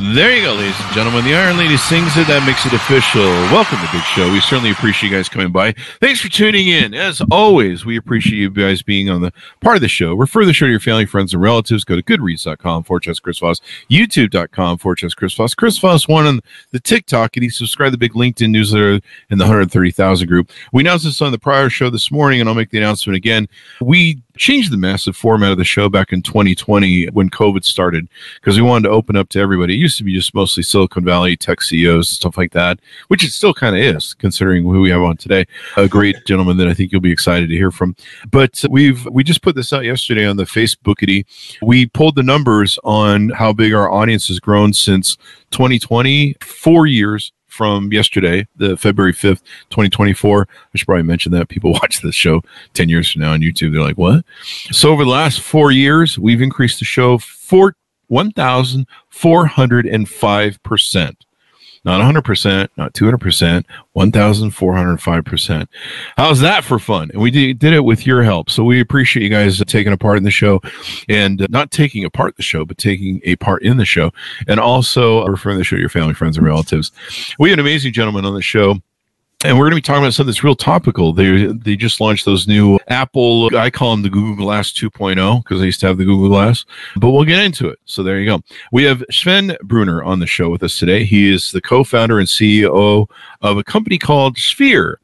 There you go, ladies and gentlemen. The Iron Lady sings it. That makes it official. Welcome to Big Show. We certainly appreciate you guys coming by. Thanks for tuning in. As always, we appreciate you guys being on the part of the show. Refer the show to your family, friends, and relatives. Go to goodreads.com, forward Chris Voss, youtube.com, forward Chris Voss, Chris Voss one on the TikTok, and he subscribe to the big LinkedIn newsletter in the 130,000 group. We announced this on the prior show this morning, and I'll make the announcement again. We changed the massive format of the show back in 2020 when COVID started because we wanted to open up to everybody. It used to be just mostly Silicon Valley tech CEOs and stuff like that, which it still kind of is considering who we have on today. A great gentleman that I think you'll be excited to hear from. But we've we just put this out yesterday on the Facebookity. We pulled the numbers on how big our audience has grown since 2020, four years from yesterday, the February 5th, 2024. I should probably mention that people watch this show 10 years from now on YouTube. They're like, what? So over the last four years, we've increased the show for 1,405%. Not 100%, not 200%, 1,405%. How's that for fun? And we did, did, it with your help. So we appreciate you guys taking a part in the show and uh, not taking a part the show, but taking a part in the show and also referring the show to your family, friends, and relatives. We have an amazing gentleman on the show and we're going to be talking about something that's real topical. They they just launched those new Apple. I call them the Google Glass 2.0 because I used to have the Google Glass. But we'll get into it. So there you go. We have Sven Brunner on the show with us today. He is the co-founder and CEO of a company called Sphere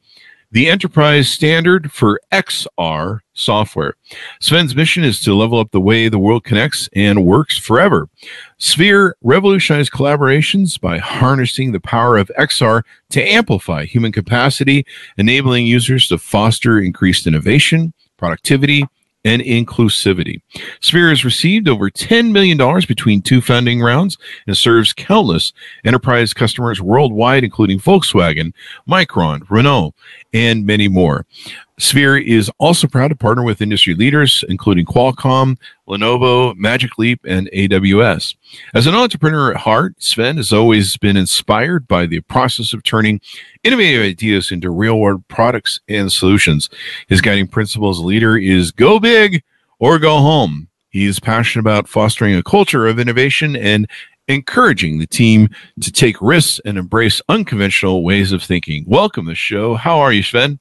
the enterprise standard for XR software. Sven's mission is to level up the way the world connects and works forever. Sphere revolutionized collaborations by harnessing the power of XR to amplify human capacity, enabling users to foster increased innovation, productivity, and inclusivity. Sphere has received over $10 million between two funding rounds and serves countless enterprise customers worldwide, including Volkswagen, Micron, Renault, and many more. Sphere is also proud to partner with industry leaders, including Qualcomm, Lenovo, Magic Leap, and AWS. As an entrepreneur at heart, Sven has always been inspired by the process of turning innovative ideas into real world products and solutions. His guiding principle as a leader is go big or go home. He is passionate about fostering a culture of innovation and encouraging the team to take risks and embrace unconventional ways of thinking. Welcome to the show. How are you, Sven?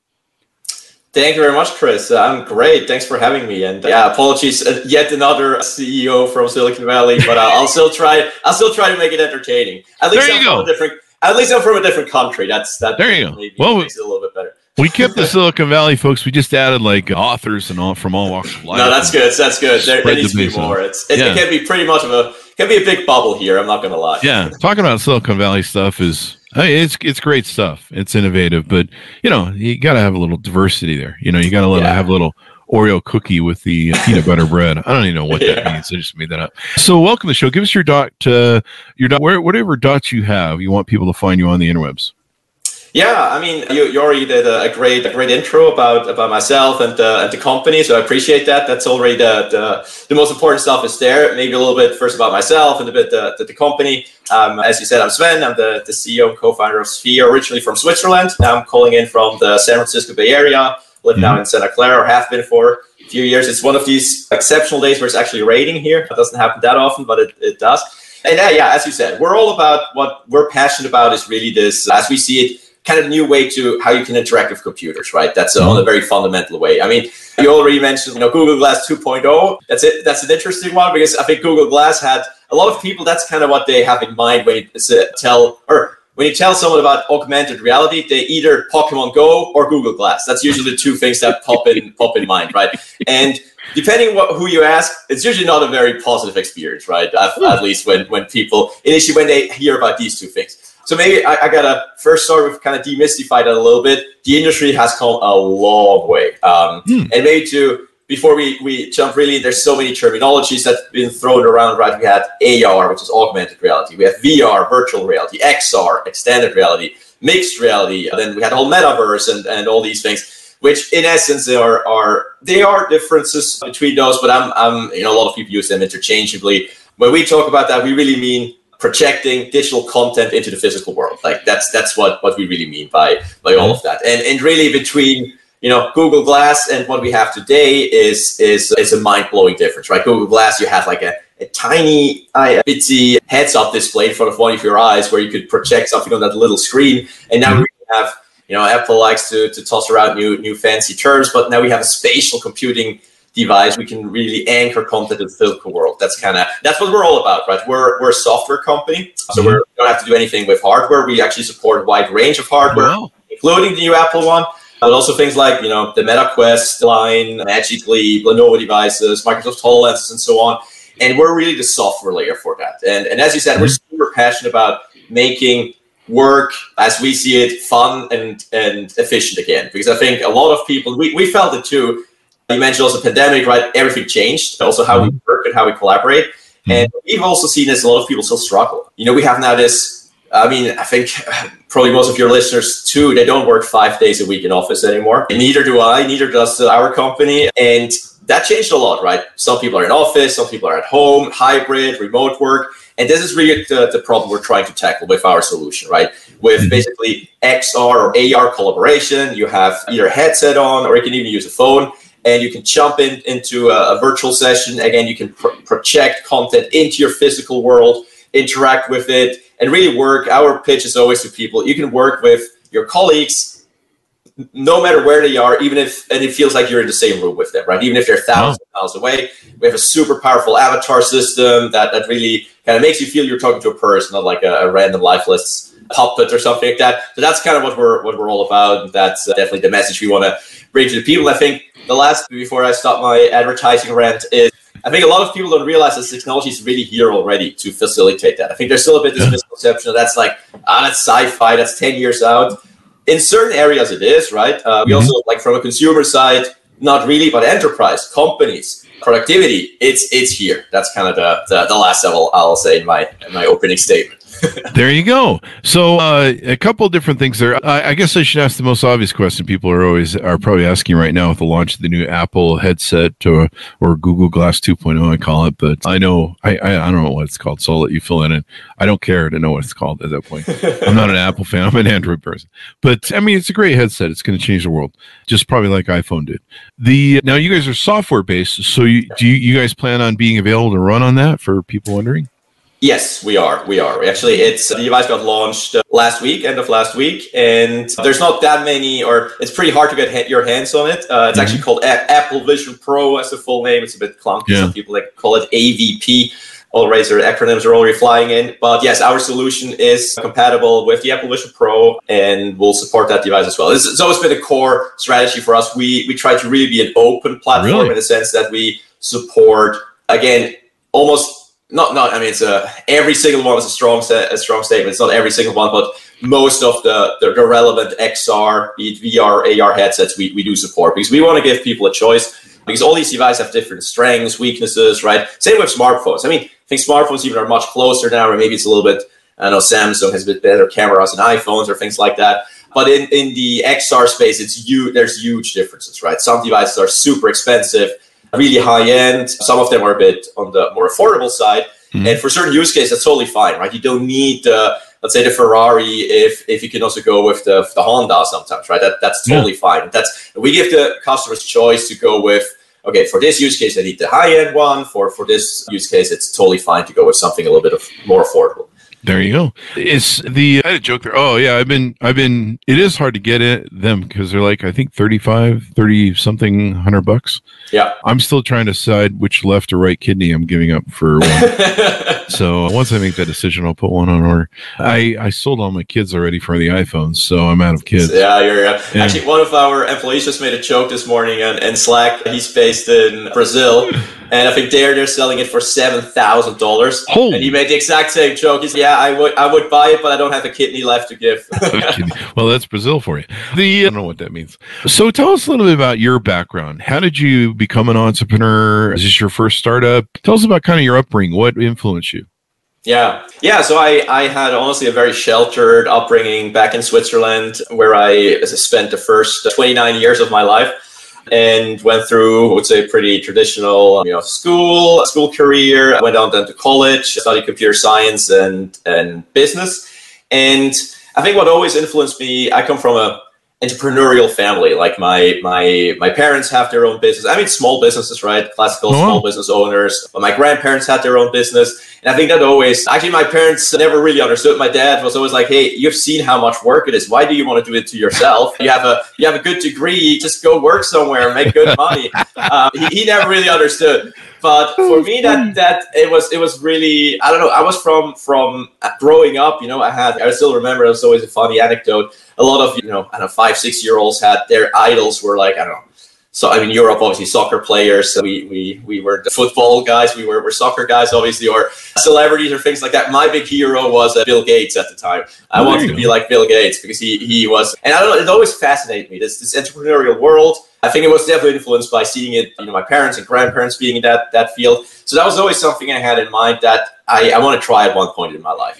Thank you very much, Chris. Uh, I'm great. Thanks for having me. And yeah, apologies, uh, yet another CEO from Silicon Valley, but uh, I'll still try. I'll still try to make it entertaining. At least there you I'm go. from a different. At least I'm from a different country. That's that. There you go. Well, makes it a little bit better. we kept the Silicon Valley folks. We just added like authors and all from all walks of life. No, that's good. That's good. There, there needs to be more. It's it, Yeah. it can be pretty much of a can be a big bubble here. I'm not gonna lie. Yeah, talking about Silicon Valley stuff is I mean, it's it's great stuff. It's innovative, but you know you got to have a little diversity there. You know, you got to let Yeah. have a little Oreo cookie with the peanut butter bread. I don't even know what that Yeah. means. I just made that up. So, welcome to the show. Give us your dot, uh, your dot, where, whatever dots you have. You want people to find you on the interwebs. Yeah, I mean, you, you already did a, great a great intro about about myself and uh, and the company, so I appreciate that. That's already the, the the most important stuff is there. Maybe a little bit first about myself and a bit the, the, the company. Um, as you said, I'm Sven. I'm the, the CEO and co-founder of Sphere, originally from Switzerland. Now I'm calling in from the San Francisco Bay Area. Live now in Santa Clara, or have been for a few years. It's one of these exceptional days where it's actually raining here. It doesn't happen that often, but it, it does. And uh, yeah, as you said, we're all about what we're passionate about is really this, as we see it, kind of new way to how you can interact with computers, right? That's uh, on a very fundamental way. I mean, you already mentioned, you know, Google Glass 2.0. That's it. That's an interesting one because I think Google Glass had a lot of people. That's kind of what they have in mind when you tell or when you tell someone about augmented reality. They either Pokemon Go or Google Glass. That's usually the two things that pop in pop in mind, right? And depending what who you ask, it's usually not a very positive experience, right? At, at least when when people initially when they hear about these two things. So maybe I, I, gotta first start with kind of demystify that a little bit. The industry has come a long way, um, hmm. and maybe to before we, we jump really, there's so many terminologies that've been thrown around, right? We had AR, which is augmented reality. We have VR, virtual reality, XR, extended reality, mixed reality. And Then we had whole metaverse and, and all these things, which in essence are are they are differences between those, but I'm I'm you know a lot of people use them interchangeably. When we talk about that, we really mean projecting digital content into the physical world. Like that's that's what what we really mean by by all of that. And and really between you know Google Glass and what we have today is is is a mind blowing difference, right? Google Glass, you have like a, a tiny uh, bitsy heads up display in front of one of your eyes where you could project something on that little screen, and now mm-hmm. we have you know Apple likes to to toss around new new fancy terms, but now we have a spatial computing device, we can really anchor content in the physical world. That's kind of that's what we're all about, right? We're we're a software company, so mm-hmm. we don't have to do anything with hardware. We actually support a wide range of hardware, wow. including the new Apple one, but also things like you know the Meta Quest line, Magic Leap, Lenovo devices, Microsoft HoloLenses, and so on. And we're really the software layer for that. And and as you said, mm-hmm. we're super passionate about making work as we see it fun and and efficient again because i think a lot of people we, we felt it too you mentioned also pandemic, right? Everything changed. Also how we mm-hmm. work and how we collaborate. Mm-hmm. And we've also seen this a lot of people still struggle. You know, we have now this. I mean, I think probably most of your listeners too. They don't work five days a week in office anymore. And neither do I. Neither does our company. And that changed a lot, right? Some people are in office. Some people are at home, hybrid, remote work. And this is really the, the problem we're trying to tackle with our solution, right? With mm-hmm. basically XR or AR collaboration, you have either a headset on or you can even use a phone and you can jump in into a, a virtual session. Again, you can project content into your physical world, interact with it, and really work. Our pitch is always to people: you can work with your colleagues no matter where they are, even if and it feels like you're in the same room with them, right? Even if they're thousands of miles away, we have a super powerful avatar system that that really kind of makes you feel you're talking to a person, not like a, a random lifeless puppet or something like that. So that's kind of what we're what we're all about. That's uh, definitely the message we want to bring to the people. I think the last before I stop my advertising rant is I think a lot of people don't realize this technology is really here already to facilitate that. I think there's still a bit this misconception that's like ah that's sci-fi, that's ten years out. In certain areas, it is right. Uh, we mm-hmm. also like from a consumer side, not really, but enterprise companies productivity, it's it's here. That's kind of the the, the last level I'll say in my in my opening statement there you go. So uh, a couple different things there. I, I, guess I should ask the most obvious question. People are always are probably asking right now with the launch of the new Apple headset or or Google Glass 2.0, I call it. But I know I, I, I don't know what it's called, so I'll let you fill in. And I don't care to know what it's called at that point. I'm not an Apple fan. I'm an Android person. But I mean, it's a great headset. It's going to change the world, just probably like iPhone did. The now you guys are software based, so you, do you, you guys plan on being available to run on that for people wondering? Yes, we are. We are. Actually, it's the device got launched uh, last week, end of last week, and there's not that many, or it's pretty hard to get your hands on it. Uh, it's mm-hmm. actually called a- Apple Vision Pro as the full name. It's a bit clunky. Yeah. Some people like call it AVP. Already, their acronyms are already flying in. But yes, our solution is compatible with the Apple Vision Pro, and will support that device as well. It's, it's always been a core strategy for us. We we try to really be an open platform really? in the sense that we support again almost not not I mean it's a every single one is a strong set a strong statement. It's not every single one, but most of the the, the relevant XR, VR, AR headsets we, we do support because we want to give people a choice because all these devices have different strengths, weaknesses, right? Same with smartphones. I mean, I think smartphones even are much closer now, or maybe it's a little bit. I don't know Samsung has a bit better cameras than iPhones or things like that. But in, in the XR space, it's you. There's huge differences, right? Some devices are super expensive really high end. Some of them are a bit on the more affordable side. Mm-hmm. And for certain use cases, that's totally fine, right? You don't need uh, let's say the Ferrari if if you can also go with the, the Honda sometimes, right? That that's totally yeah. fine. That's we give the customers choice to go with okay, for this use case I need the high end one. For for this use case, it's totally fine to go with something a little bit of more affordable. There you go. It's the I had a joke there. Oh yeah, I've been I've been it is hard to get it them because they're like I think 35 30 something hundred bucks. Yeah. I'm still trying to decide which left or right kidney I'm giving up for one. so once I make that decision I'll put one on order. I I sold all my kids already for the iPhones, so I'm out of kids. Yeah, you're uh, actually one of our employees just made a joke this morning on, in Slack. He's based in Brazil and I think there they're selling it for seven thousand dollars. Holy. And he made the exact same joke. He said, "Yeah, I would, I would buy it, but I don't have a kidney left to give." well, that's Brazil for you. The uh, I don't know what that means. So, tell us a little bit about your background. How did you become an entrepreneur? Is this your first startup? Tell us about kind of your upbringing. What influenced you? Yeah, yeah. So I, I had honestly a very sheltered upbringing back in Switzerland, where I spent the first 29 years of my life and went through, I would say, pretty traditional, you know, school, school career. Went on then to college, studied computer science and and business. And I think what always influenced me, I come from a entrepreneurial family. Like my my my parents have their own business. I mean, small businesses, right? Classical oh. small business owners. But my grandparents had their own business, and I think that always actually my parents never really understood. My dad was always like, "Hey, you've seen how much work it is. Why do you want to do it to yourself? You have a you have a good degree. Just go work somewhere and make good money." Um, he, he never really understood but oh, for me that that it was it was really i don't know i was from from uh, growing up you know i had i still remember it was always a funny anecdote. A lot of you know i don't know five six year olds had their idols were like i don't know so I mean, Europe obviously soccer players. So we we we were the football guys. We were, were soccer guys, obviously, or celebrities or things like that. My big hero was uh, Bill Gates at the time. I wanted to be like Bill Gates because he he was, and I don't know. It always fascinated me this this entrepreneurial world. I think it was definitely influenced by seeing it. You know, my parents and grandparents being in that that field. So that was always something I had in mind that I I want to try at one point in my life.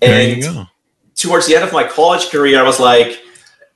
And towards the end of my college career, I was like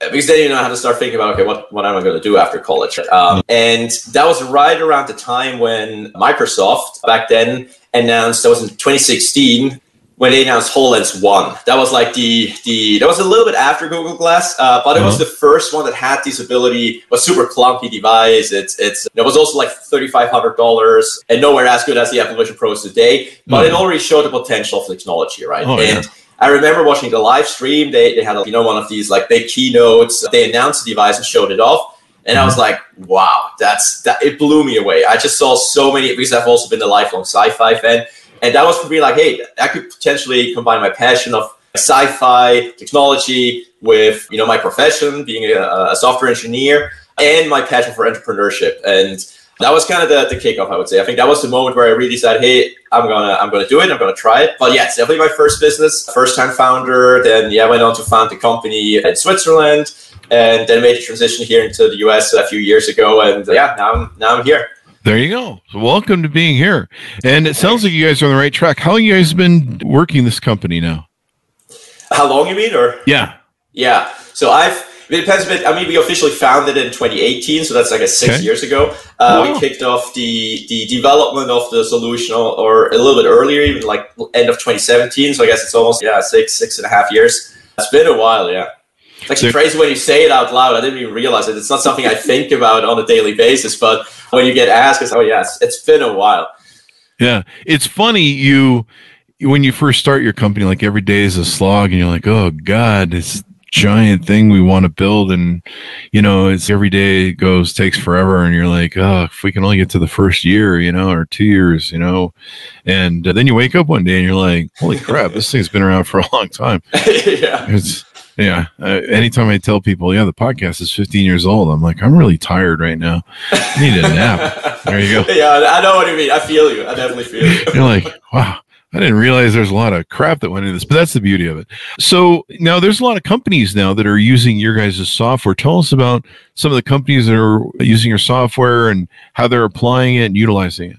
because then you know how to start thinking about okay what, what am i going to do after college um, and that was right around the time when microsoft back then announced that was in 2016 when they announced HoloLens 1. That was like the the that was a little bit after Google Glass, uh, but it uh-huh. was the first one that had this ability, was super clunky device. It's it's it was also like thirty five hundred dollars and nowhere as good as the Apple Vision Pros today, but it already showed the potential of the technology, right? Oh, and yeah. I remember watching the live stream. They, they had, you know, one of these like big keynotes. They announced the device and showed it off. And I was mm-hmm. like, wow, that's that. It blew me away. I just saw so many, because I've also been a lifelong sci fi fan. And that was for me like, hey, I could potentially combine my passion of sci-fi technology with you know my profession being a, a, software engineer and my passion for entrepreneurship and that was kind of the, the kickoff, I would say. I think that was the moment where I really said, "Hey, I'm gonna I'm gonna do it. I'm gonna try it." But yeah, it's definitely my first business, first time founder. Then yeah, I went on to found the company in Switzerland, and then made the transition here into the US a few years ago. And uh, yeah, now I'm now I'm here. There you go. Welcome to being here. And it sounds like you guys are on the right track. How long you guys been working this company now? How long you mean, or yeah, yeah. So I've it depends a bit. I mean, we officially founded in 2018, so that's like a six okay. years ago. Uh, wow. We kicked off the the development of the solution, or a little bit earlier, even like end of 2017. So I guess it's almost yeah six six and a half years. It's been a while, yeah. It's actually so, crazy when you say it out loud. I didn't even realize it. It's not something I think about on a daily basis, but when you get asked, it's oh yes, it's been a while. Yeah, it's funny you when you first start your company, like every day is a slog, and you're like, oh god, it's giant thing we want to build and you know it's every day goes takes forever and you're like oh if we can only get to the first year you know or two years you know? And uh, then you wake up one day and you're like holy crap this thing's been around for a long time. Yeah. It's yeah uh, anytime i tell people yeah the podcast is 15 years old i'm like i'm really tired right now. I need a nap. There you go. Yeah i know what you mean. I feel you. I definitely feel you. You're like wow I didn't realize there's a lot of crap that went into this, but that's the beauty of it. So now there's a lot of companies now that are using your guys' software. Tell us about some of the companies that are using your software and how they're applying it and utilizing it.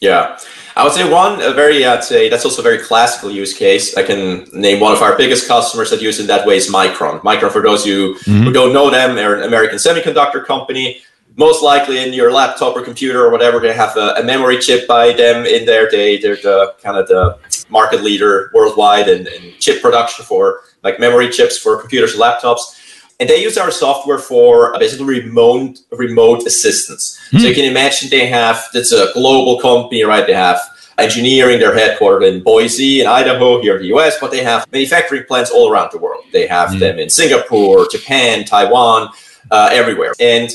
Yeah, I would say one a very I'd say that's also a very classical use case. I can name one of our biggest customers that use in that way is Micron. Micron, for those of you mm-hmm. who don't know them, they're an American semiconductor company most likely in your laptop or computer or whatever, they have a, a, memory chip by them in there. They they're the kind of the market leader worldwide in, in, chip production for like memory chips for computers and laptops. And they use our software for basically remote remote assistance. Hmm. So you can imagine they have it's a global company, right? They have engineering, they're headquartered in Boise in Idaho here in the US, but they have manufacturing plants all around the world. They have hmm. them in Singapore, Japan, Taiwan, uh, everywhere. And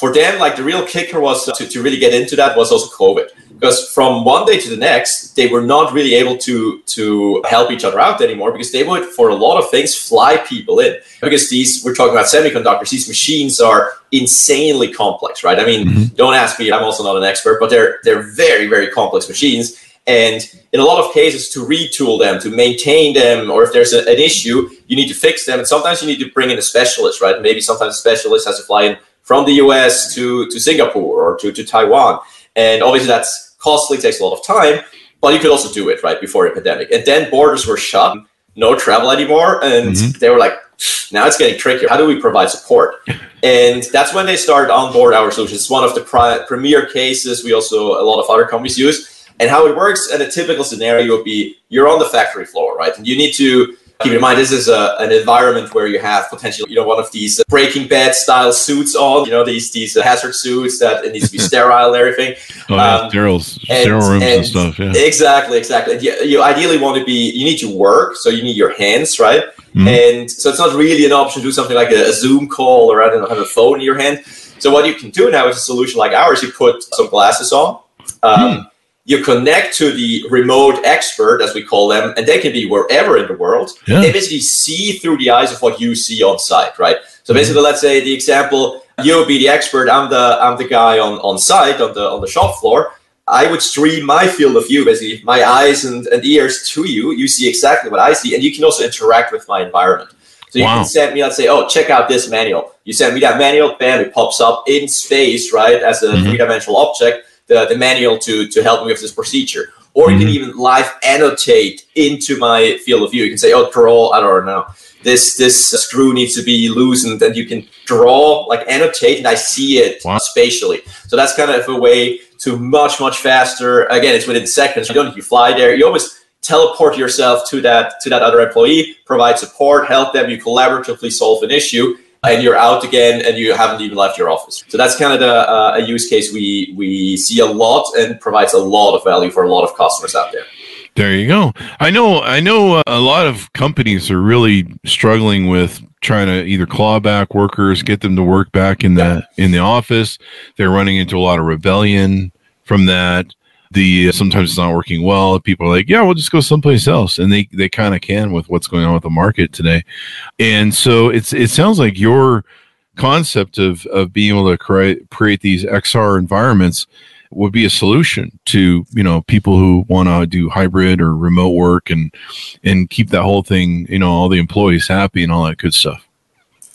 for them, like the real kicker was to, to really get into that was also COVID. because from one day to the next, they were not really able to to help each other out anymore because they would, for a lot of things, fly people in. Because these, we're talking about semiconductors, these machines are insanely complex, right? I mean, mm-hmm. don't ask me, I'm also not an expert, but they're they're very, very complex machines. And in a lot of cases, to retool them, to maintain them, or if there's a, an issue, you need to fix them. And sometimes you need to bring in a specialist, right? Maybe sometimes a specialist has to fly in from the US to, to Singapore or to, to Taiwan. And obviously that's costly, takes a lot of time, but you could also do it right before the pandemic. And then borders were shut, no travel anymore, and mm-hmm. they were like, now it's getting trickier. How do we provide support? And that's when they started on board our solution. It's one of the pri- premier cases we also a lot of other companies use. And how it works in a typical scenario would be you're on the factory floor, right? And you need to keep in mind this is a, an environment where you have potentially you know one of these breaking bad style suits on you know these these hazard suits that it needs to be sterile and everything. Oh, yeah. um, sterile, sterile rooms and, and, stuff yeah. Exactly exactly. You, you ideally want to be you need to work so you need your hands right? Mm-hmm. and so it's not really an option to do something like a, a zoom call or i don't know have a phone in your hand. So what you can do now is a solution like ours. You put some glasses on um, mm you connect to the remote expert, as we call them, and they can be wherever in the world. Yeah. They basically see through the eyes of what you see on site, right? So basically, mm-hmm. let's say the example, you'll be the expert, I'm the I'm the guy on, on site on the on the shop floor. I would stream my field of view, basically my eyes and, and ears to you. You see exactly what I see, and you can also interact with my environment. So you wow. can send me, let's say, oh, check out this manual. You send me that manual, bam, it pops up in space, right, as a mm-hmm. three-dimensional object the, the manual to, to help me with this procedure. Or mm-hmm. you can mm-hmm. even live annotate into my field of view. You can say, oh, draw, I don't know, this this screw needs to be loosened, and you can draw, like annotate, and I see it wow. spatially. So that's kind of a way to much, much faster. Again, it's within seconds. You don't need to fly there. You always teleport yourself to that to that other employee, provide support, help them, you collaboratively solve an issue and you're out again and you haven't even left your office. So that's kind of the, uh, a use case we we see a lot and provides a lot of value for a lot of customers out there. There you go. I know. I know uh, a lot of companies are really struggling with trying to either claw back workers, get them to work back in the yeah. in the office. They're running into a lot of rebellion from that the uh, sometimes it's not working well. People are like, yeah, we'll just go someplace else, and they they kind of can with what's going on with the market today. And so it's it sounds like your concept of of being able to create create these XR environments would be a solution to you know people who want to do hybrid or remote work and and keep that whole thing you know all the employees happy and all that good stuff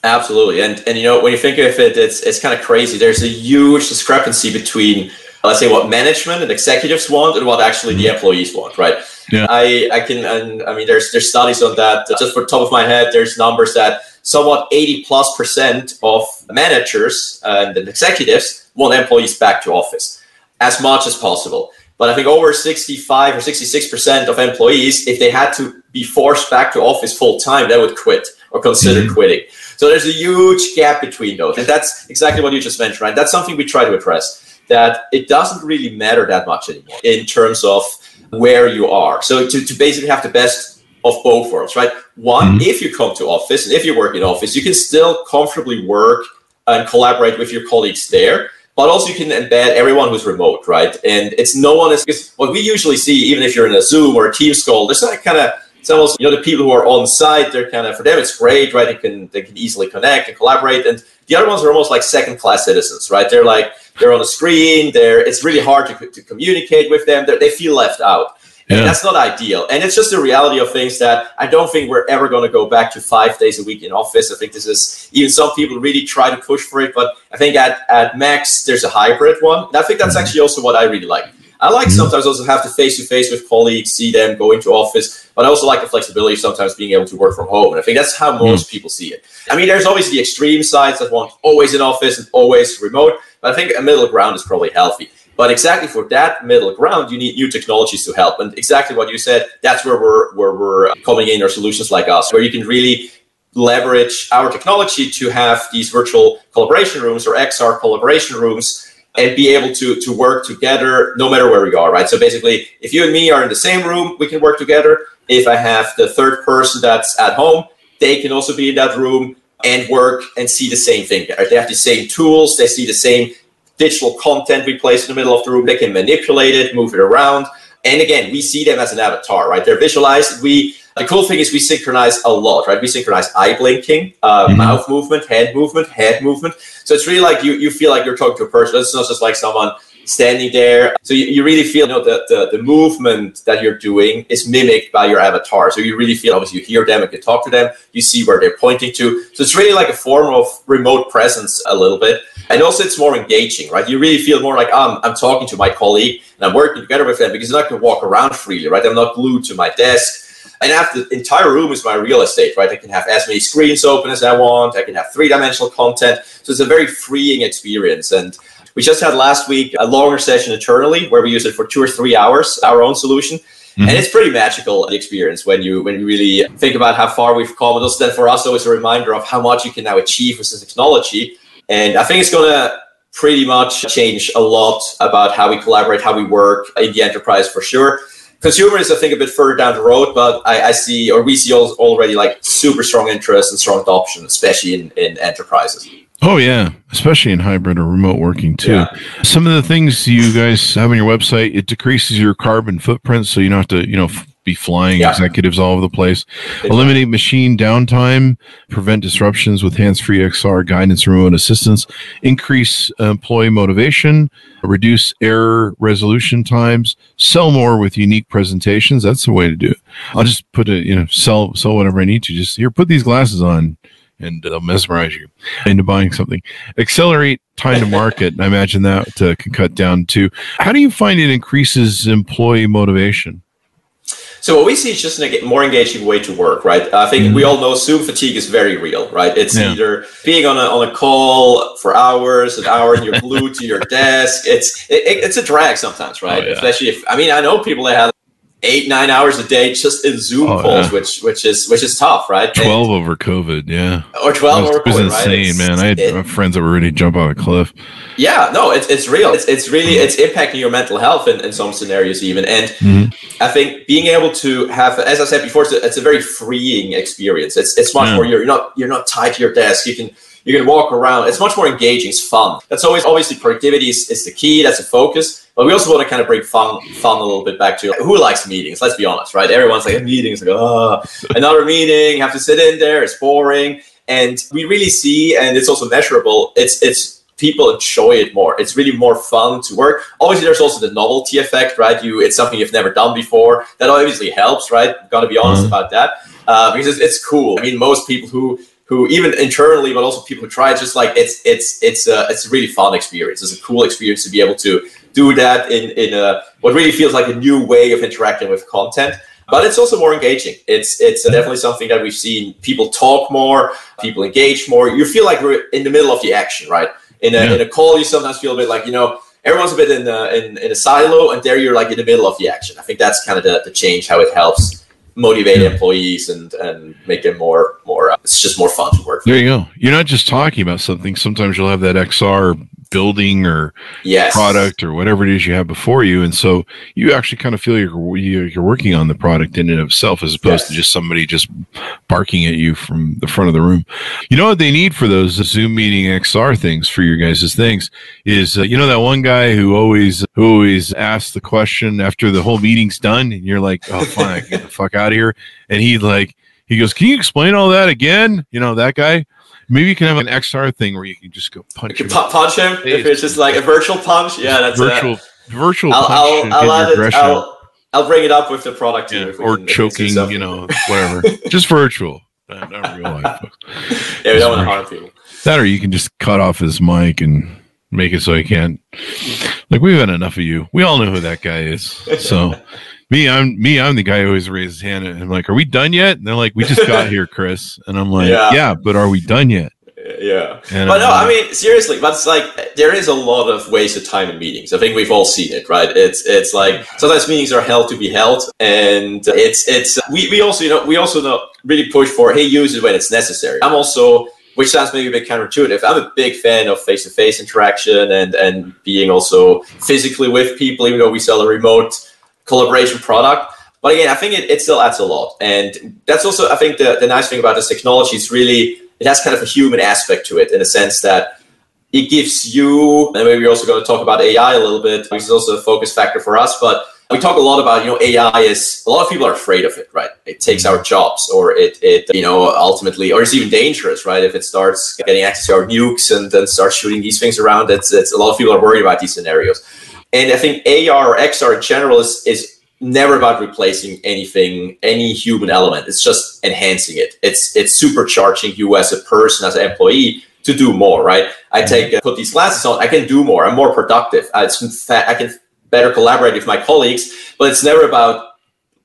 absolutely and and you know when you think of it it's it's kind of crazy there's a huge discrepancy between let's say what management and executives want and what actually the mm-hmm. employees want, right? Yeah. I, I can, and I mean, there's, there's studies on that. Just for top of my head, there's numbers that somewhat 80 plus percent of managers and executives want employees back to office as much as possible. But I think over 65 or 66% of employees, if they had to be forced back to office full time, they would quit or consider mm-hmm. quitting. So there's a huge gap between those. And that's exactly what you just mentioned, right? That's something we try to address that it doesn't really matter that much anymore in terms of where you are. So to, to basically have the best of both worlds, right? One, mm-hmm. if you come to office and if you work in office, you can still comfortably work and collaborate with your colleagues there. But also you can embed everyone who's remote, right? And it's no one is because what we usually see, even if you're in a Zoom or a Teams call, there's that kind of it's almost you know the people who are on site they're kind of for them it's great right they can they can easily connect and collaborate and the other ones are almost like second class citizens right they're like they're on the screen. They're it's really hard to, to communicate with them. They're, they feel left out. And that's not ideal. And it's just the reality of things that i don't think we're ever going to go back to five days a week in office. I think this is even some people really try to push for it but i think at, at max there's a hybrid one. And i think that's mm-hmm. actually also what i really like I like mm-hmm. sometimes also have to face to face with colleagues, see them, go into office, but I also like the flexibility sometimes being able to work from home. And I think that's how most mm. people see it. I mean, there's obviously the extreme sides that want always in office and always remote, but I think a middle ground is probably healthy. But exactly for that middle ground, you need new technologies to help. And exactly what you said, that's where we're where we're coming in, or solutions like us, where you can really leverage our technology to have these virtual collaboration rooms or XR collaboration rooms and be able to to work together no matter where we are, right? So basically, if you and me are in the same room, we can work together. If I have the third person that's at home, they can also be in that room and work and see the same thing. They have the same tools, they see the same digital content we place in the middle of the room. They can manipulate it, move it around. And again, we see them as an avatar, right? They're visualized. We the cool thing is we synchronize a lot, right? We synchronize eye blinking, uh, mm-hmm. mouth movement, head movement, head movement. So it's really like you you feel like you're talking to a person. It's not just like someone standing there. So you, you really feel you know the, the the movement that you're doing is mimicked by your avatar. So you really feel obviously you hear them and can talk to them. You see where they're pointing to. So it's really like a form of remote presence a little bit. And also it's more engaging, right? You really feel more like um, I'm talking to my colleague and I'm working together with them because I'm not going to walk around freely, right? I'm not glued to my desk. And after the entire room is my real estate, right? I can have as many screens open as I want. I can have three dimensional content. So it's a very freeing experience. And we just had last week a longer session internally where we use it for two or three hours, our own solution. Mm-hmm. And it's pretty magical experience when you when you really think about how far we've come. And also then for us, always a reminder of how much you can now achieve with this technology. And I think it's gonna pretty much change a lot about how we collaborate, how we work in the enterprise for sure. Consumer is, I think, a bit further down the road, but I, I see or we see already like super strong interest and strong adoption, especially in, in enterprises. Oh yeah, especially in hybrid or remote working too. Yeah. Some of the things you guys have on your website, it decreases your carbon footprint, so you don't have to, you know, f- be flying yeah. executives all over the place. Eliminate machine downtime, prevent disruptions with hands-free XR guidance, remote assistance, increase employee motivation, reduce error resolution times, sell more with unique presentations. That's the way to do it. I'll just put it, you know, sell sell whatever I need to. Just here, put these glasses on and they'll mesmerize you into buying something. Accelerate time to market. I imagine that uh, can cut down too. How do you find it increases employee motivation? So what we see is just a more engaging way to work, right? I think mm-hmm. we all know Zoom fatigue is very real, right? It's yeah. either being on a, on a call for hours, an hour, and you're glued to your desk. It's it, it's a drag sometimes, right? Oh, yeah. Especially if I mean I know people that have eight nine hours a day just in Zoom oh, calls, yeah. which which is which is tough, right? Twelve and, over COVID, yeah, or twelve was, over COVID. It was insane, right? man. I had it, friends that were ready to jump off a cliff. Yeah, no, it's it's real. It's it's really mm-hmm. it's impacting your mental health in, in some scenarios even, and mm-hmm. I think being able to have, as I said before, it's a, it's a very freeing experience. It's it's much yeah. more you're, you're not you're not tied to your desk. You can you can walk around. It's much more engaging. It's fun. That's always obviously productivity is, is the key. That's the focus. But we also want to kind of bring fun, fun a little bit back to who likes meetings. Let's be honest, right? Everyone's like meetings, like oh, another meeting, have to sit in there, it's boring. And we really see, and it's also measurable. It's it's people enjoy it more. It's really more fun to work. Obviously, there's also the novelty effect, right? You, it's something you've never done before. That obviously helps, right? Got to be honest mm-hmm. about that uh, because it's, it's cool. I mean, most people who who even internally, but also people who try it, just like it's it's it's a it's a really fun experience. It's a cool experience to be able to do that in in a what really feels like a new way of interacting with content. But it's also more engaging. It's it's definitely something that we've seen people talk more, people engage more. You feel like we're in the middle of the action, right? In a yeah. in a call, you sometimes feel a bit like you know everyone's a bit in, a, in in a silo, and there you're like in the middle of the action. I think that's kind of the, the change how it helps motivate employees and and make it more more uh, it's just more fun to work there you go. You're not just talking about something. Sometimes you'll have that xr building or yes. product or whatever it is you have before you. And so you actually kind of feel you're you're working on the product in and of itself as opposed yes. to just somebody just barking at you from the front of the room. You know what they need for those zoom meeting xr things for your guys' things is uh, you know that one guy who always who always asks the question after the whole meeting's done and you're like oh fine i can get the fuck out of here and he like he goes can you explain all that again you know that guy Maybe you can have an XR thing where you can just go punch him. punch him if it's just like a virtual punch. Yeah, that's virtual. A, virtual I'll, I'll, I'll add it. I'll, I'll bring it up with the product yeah, or can, choking. You know, whatever. just virtual, not, not real life. yeah, we don't want to harm people. That, or you can just cut off his mic and make it so he can't. Like we've had enough of you. We all know who that guy is. So me, I'm me, I'm the guy who always raises his hand and I'm like, "Are we done yet?" And they're like, "We just got here, Chris." And I'm like, "Yeah, yeah but are we done yet?" Yeah, and, but no, uh, I mean seriously, but it's like there is a lot of wasted time in meetings. I think we've all seen it, right? It's it's like sometimes meetings are held to be held, and it's it's we, we also you know we also know really push for hey use it when it's necessary. I'm also which sounds maybe a bit counterintuitive. I'm a big fan of face-to-face interaction and and being also physically with people, even though we sell a remote collaboration product. But again, I think it, it still adds a lot. And that's also, I think, the, the nice thing about this technology is really, it has kind of a human aspect to it in a sense that it gives you, and maybe we're also going to talk about AI a little bit, which is also a focus factor for us. But we talk a lot about, you know, AI is a lot of people are afraid of it, right? It takes our jobs, or it, it, you know, ultimately, or it's even dangerous, right? If it starts getting access to our nukes and then starts shooting these things around, it's, it's a lot of people are worried about these scenarios. And I think AR or XR in general is, is never about replacing anything, any human element. It's just enhancing it. It's it's supercharging you as a person, as an employee to do more, right? I mm-hmm. take put these glasses on, I can do more. I'm more productive. I, I can better collaborate with my colleagues, but it's never about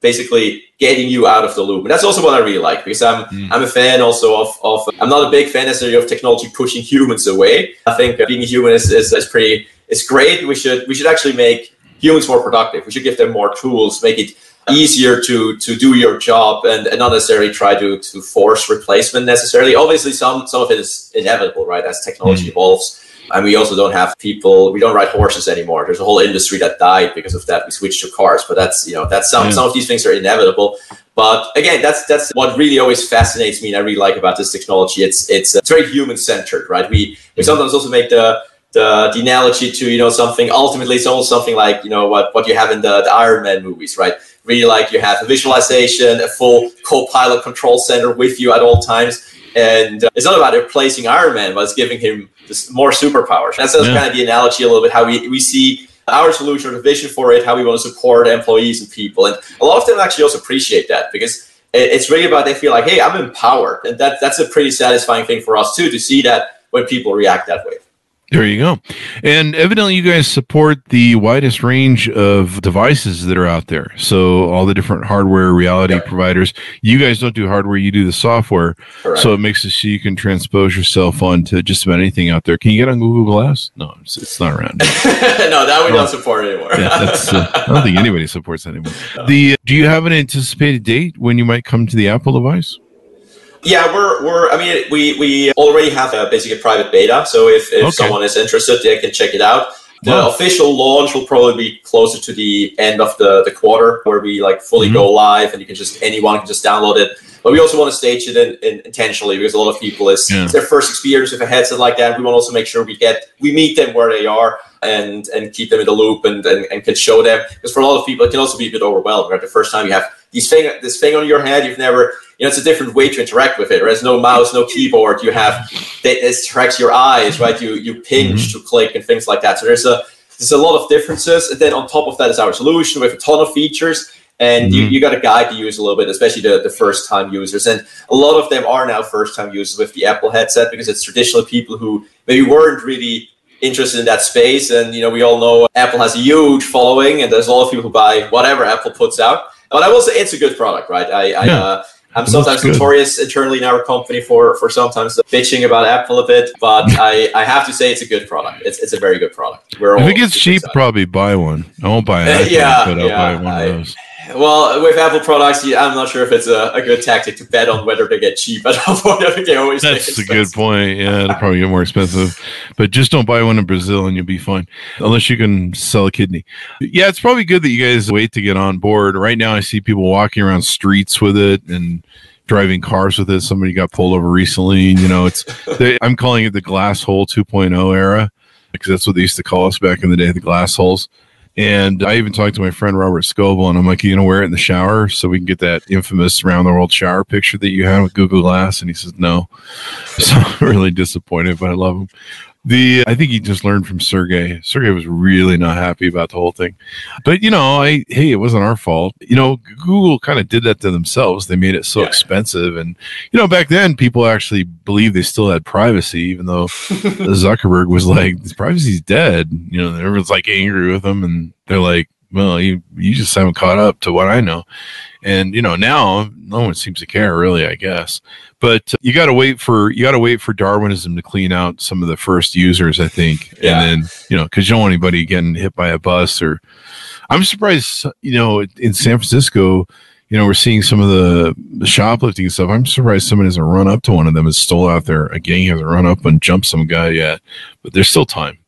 basically getting you out of the loop. And that's also what I really like because I'm mm. I'm a fan also of, of I'm not a big fan necessarily of technology pushing humans away. I think being a human is, is, is pretty it's great. We should we should actually make humans more productive. We should give them more tools, make it easier to to do your job and, and not necessarily try to to force replacement necessarily. Obviously some some of it is inevitable, right? As technology mm. evolves. And we also don't have people, we don't ride horses anymore. There's a whole industry that died because of that. We switched to cars, but that's, you know, that's some, yeah. some of these things are inevitable. But again, that's that's what really always fascinates me and I really like about this technology. It's it's, it's very human centered, right? We we sometimes also make the the, the analogy to you know something ultimately it's almost something like you know what what you have in the, the Iron Man movies, right? Really like you have a visualization, a full co-pilot control center with you at all times. And uh, it's not about replacing Iron Man, but it's giving him this more superpowers. That's, that's yeah. kind of the analogy a little bit how we, we see our solution or the vision for it, how we want to support employees and people. And a lot of them actually also appreciate that because it's really about they feel like, hey, I'm empowered. And that, that's a pretty satisfying thing for us too, to see that when people react that way. There you go. And evidently, you guys support the widest range of devices that are out there. So, all the different hardware reality providers. You guys don't do hardware, you do the software. Correct. So, it makes it so you can transpose yourself onto just about anything out there. Can you get on Google Glass? No, it's, it's not around. no, that we oh. don't support anymore. yeah, uh, I don't think anybody supports that anymore. No. The, uh, do you have an anticipated date when you might come to the Apple device? Yeah, we're we're. I mean, we we already have a basically a private beta. So if, if okay. someone is interested, they can check it out. The wow. official launch will probably be closer to the end of the, the quarter, where we like fully mm-hmm. go live, and you can just anyone can just download it. But we also want to stage it in, in, intentionally because a lot of people is yeah. their first experience with a headset like that. We want to also make sure we get we meet them where they are and and keep them in the loop and and, and can show them because for a lot of people it can also be a bit overwhelming. Right, the first time you have these thing this thing on your head, you've never you know, it's a different way to interact with it. There's no mouse, no keyboard. You have it tracks your eyes, right? You you pinch mm-hmm. to click and things like that. So there's a there's a lot of differences. And then on top of that is our solution with a ton of features. And mm-hmm. you, you got to guide the user a little bit, especially the, the first time users. And a lot of them are now first time users with the Apple headset because it's traditionally people who maybe weren't really interested in that space. And you know, we all know Apple has a huge following, and there's a lot of people who buy whatever Apple puts out. But I will say it's a good product, right? I, I yeah. uh, I'm sometimes notorious internally in our company for for sometimes bitching about Apple a bit, but I, I have to say it's a good product. It's, it's a very good product. We're if it gets cheap, excited. probably buy one. I won't buy it, yeah, but I'll yeah, buy one I, of those. Well, with Apple products, I'm not sure if it's a, a, good tactic to bet on whether they get cheap at all point. I think they always That's a good point. Yeah, they'll probably get more expensive. But just don't buy one in Brazil and you'll be fine. Unless you can sell a kidney. Yeah, it's probably good that you guys wait to get on board. Right now I see people walking around streets with it and driving cars with it. Somebody got pulled over recently. You know, it's they, I'm calling it the glass hole 2.0 era because that's what they used to call us back in the day, the glass holes. And I even talked to my friend Robert Scoble, and I'm like, you know, wear it in the shower so we can get that infamous around the world shower picture that you had with Google Glass. And he says, no. So I'm really disappointed, but I love him. The I think he just learned from Sergey. Sergey was really not happy about the whole thing. But you know, I hey, it wasn't our fault. You know, Google kind of did that to themselves. They made it so yeah. expensive and you know, back then people actually believed they still had privacy, even though Zuckerberg was like, privacy's dead. You know, everyone's like angry with him and they're like, Well, you you just haven't caught up to what I know. And you know, now no one seems to care really, I guess. But you got to wait for you got to wait for Darwinism to clean out some of the first users, I think, yeah. and then you know, because you don't want anybody getting hit by a bus or. I'm surprised, you know, in San Francisco, you know, we're seeing some of the, the shoplifting stuff. I'm surprised someone hasn't run up to one of them and stole out there. A gang hasn't run up and jumped some guy yet, but there's still time.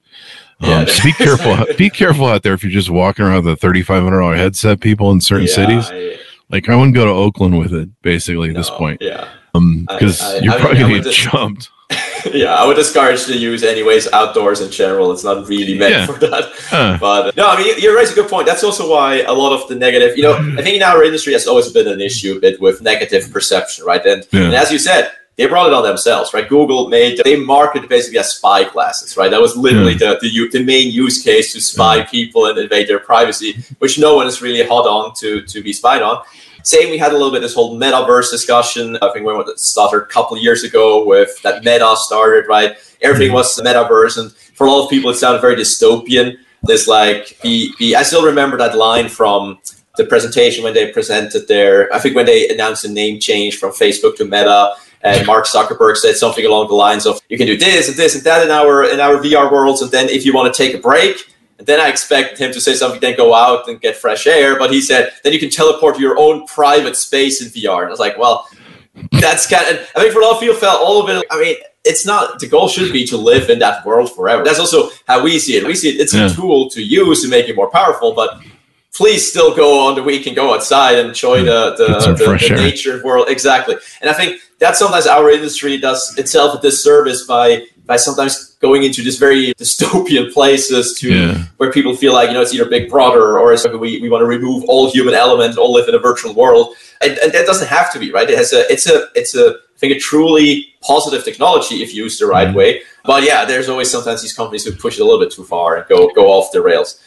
Um, yeah. be careful. be careful out there if you're just walking around with a $3,500 headset. People in certain yeah, cities, I, like I wouldn't go to Oakland with it. Basically, at no, this point, yeah, because um, you're I, probably gonna get jumped. yeah, I would discourage the use anyways outdoors in general. It's not really meant Yeah. for that. Huh. But no, I mean, you raise a good point. That's also why a lot of the negative, you know, I think in our industry has always been an issue a bit with negative perception, right? And, Yeah. and as you said, they brought it on themselves, right? Google made they marketed basically as spy glasses, right? That was literally hmm. the the, the main use case to spy hmm. people and invade their privacy, which no one is really hot on to to be spied on. Same, we had a little bit this whole metaverse discussion. I think when it started a couple of years ago with that Meta started, right? Everything hmm. was metaverse, and for a lot of people, it sounded very dystopian. This like be be. I still remember that line from the presentation when they presented their. I think when they announced the name change from Facebook to Meta. And Mark Zuckerberg said something along the lines of, "You can do this and this and that in our in our VR worlds, and then if you want to take a break, and then I expected him to say something, then go out and get fresh air. But he said, then you can teleport to your own private space in VR. And I was like, well, that's kind of, I think for a lot of people felt all of it. I mean, it's not, the goal should be to live in that world forever. That's also how we see it. We see it, it's Yeah. a tool to use to make it more powerful, but please still go on the weekend, go outside and enjoy the, the, Get the, the nature world. Exactly. And I think that sometimes our industry does itself a disservice by, by sometimes going into these very dystopian places to Yeah. where people feel like you know it's either Big Brother or we, we want to remove all human elements, all live in a virtual world, and, and that doesn't have to be right. It has a it's a it's a I think a truly positive technology if used the right Mhm. way. But yeah, there's always sometimes these companies who push it a little bit too far and go go off the rails.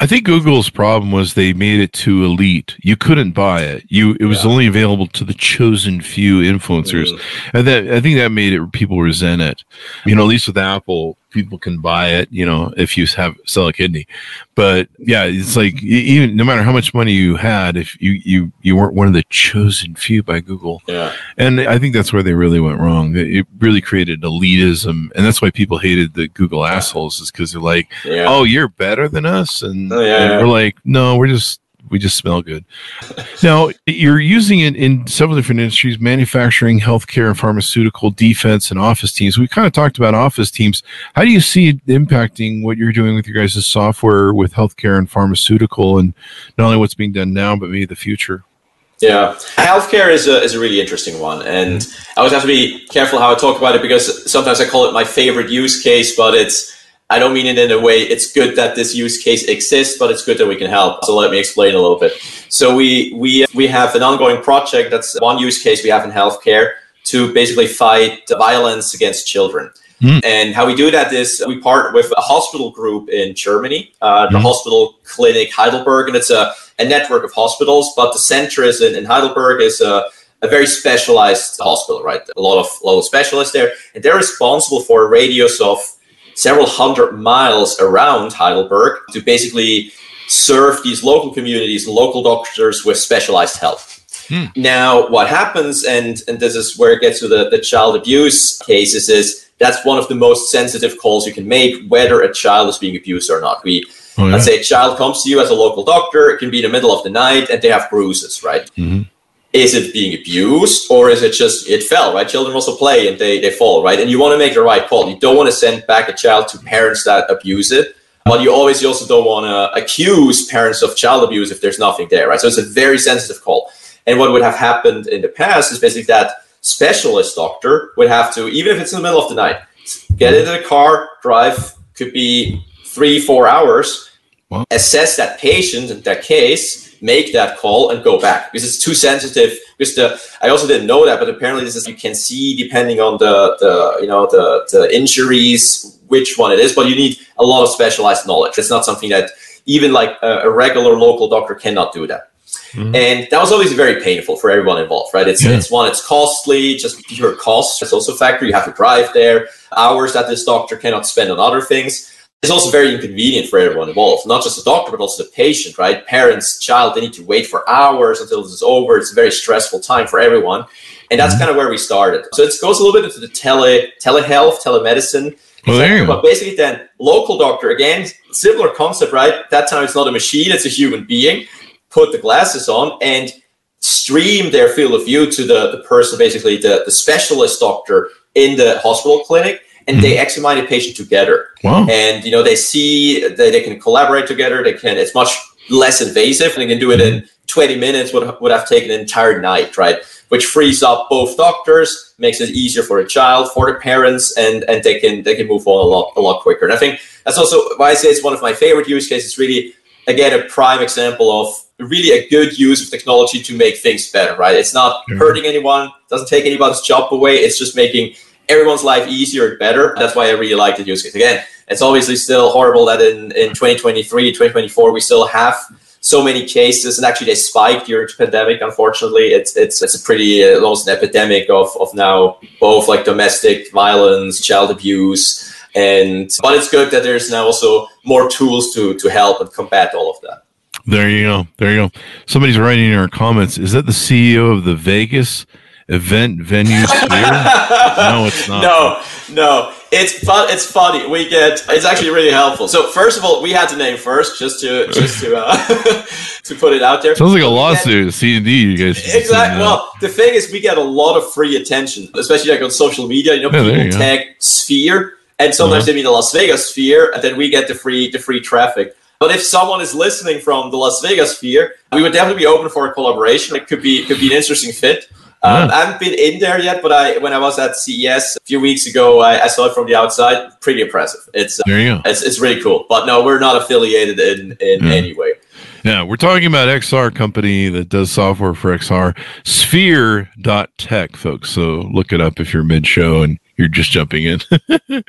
I think Google's problem was they made it too elite. You couldn't buy it. You it was Yeah. only available to the chosen few influencers, and that I think that made it people resent it. You know, at least with Apple, people can buy it. You know, if you have sell a kidney, but yeah, it's like even no matter how much money you had, if you you you weren't one of the chosen few by Google, Yeah, and I think that's where they really went wrong. It it really created elitism, and that's why people hated the Google assholes, is because they're like yeah. oh you're better than us and, Oh, yeah, and yeah. we're like no we're just we just smell good. Now you're using it in several different industries manufacturing healthcare pharmaceutical defense and office teams. We kind of talked about office teams. How do you see it impacting what you're doing with your guys' software with healthcare and pharmaceutical and not only what's being done now but maybe the future? Yeah, healthcare is a, is a really interesting one, and I always have to be careful how I talk about it because sometimes I call it my favorite use case, but it's I don't mean it in a way. It's good that this use case exists, but it's good that we can help. So let me explain a little bit. So we we we have an ongoing project that's one use case we have in healthcare to basically fight violence against children. Mm. And how we do that is we partner with a hospital group in Germany, uh, the Mm. Hospital Clinic Heidelberg, and it's a, a network of hospitals. But the center is in, in Heidelberg is a, a very specialized hospital, right? A lot of lot of specialists there, and they're responsible for a radius of several hundred miles around Heidelberg to basically serve these local communities local doctors with specialized help. Hmm. Now, what happens, and and this is where it gets to the, the child abuse cases, is that's one of the most sensitive calls you can make, whether a child is being abused or not. We oh, yeah. let's say a child comes to you as a local doctor, it can be in the middle of the night and they have bruises, right? Mhm. Is it being abused or is it just it fell, right? Children also play and they, they fall, right? And you want to make the right call. You don't want to send back a child to parents that abuse it. But you always you also don't want to accuse parents of child abuse if there's nothing there, right? So it's a very sensitive call. And what would have happened in the past is basically that specialist doctor would have to, even if it's in the middle of the night, get into the car, drive, could be three, four hours, Wow. assess that patient and that case, make that call, and go back because it's too sensitive. Because the I also didn't know that, but apparently this is you can see depending on the the you know the the injuries which one it is, but you need a lot of specialized knowledge. It's not something that even like a, a regular local doctor cannot do that. Mhm. And that was always very painful for everyone involved, right? It's, Yeah. it's one, it's costly, just pure cost. It's also a factor. You have to drive there, hours that this doctor cannot spend on other things. It's also very inconvenient for everyone involved, not just the doctor, but also the patient, right? Parents, child, they need to wait for hours until this is over. It's a very stressful time for everyone. And that's mm-hmm. kind of where we started. So it goes a little bit into the tele telehealth, telemedicine. Well, there you go. But basically, then local doctor again, similar concept, right? That time it's not a machine; it's a human being. Put the glasses on and stream their field of view to the, the person, basically the, the specialist doctor in the hospital clinic, and they examine the patient together. Wow. And you know they see that they can collaborate together. They can. It's much less invasive and they can do it in 20 minutes would, would have taken an entire night, right? Which frees up both doctors, makes it easier for the child, for the parents, and and they can they can move on a lot a lot quicker. And I think that's also why I say it's one of my favorite use cases. Really, again, a prime example of really a good use of technology to make things better, right? It's not mm-hmm. hurting anyone, doesn't take anybody's job away. It's just making everyone's life easier and better. That's why I really like the use case. Again, it's obviously still horrible that in, in 2023, 2024, we still have so many cases, and actually they spiked during the pandemic. Unfortunately, it's it's it's a pretty uh, almost an epidemic of of now both like domestic violence, child abuse, and but it's good that there's now also more tools to to help and combat all of that. There you go. There you go. Somebody's writing in our comments. Is that the CEO of the Vegas event venue sphere? no, it's not. No, no. It's fun. It's funny. We get. It's actually really helpful. So first of all, we had to name first, just to just to uh, to put it out there. Sounds like a lawsuit. C and D. You guys. Exactly. Well, the thing is, we get a lot of free attention, especially like on social media. You know, yeah, people tag. Sphere, and sometimes uh-huh. they mean the Las Vegas Sphere, and then we get the free the free traffic. But if someone is listening from the Las Vegas Sphere, we would definitely be open for a collaboration. It could be could be an interesting fit. Um, I haven't been in there yet, but I when I was at CES a few weeks ago, I, I saw it from the outside. Pretty impressive. It's there you go. It's, it's really cool. But no, we're not affiliated in in yeah. any way. Yeah, we're talking about XR company that does software for XR, Sphere.tech, folks. So look it up if you're mid show and you're just jumping in.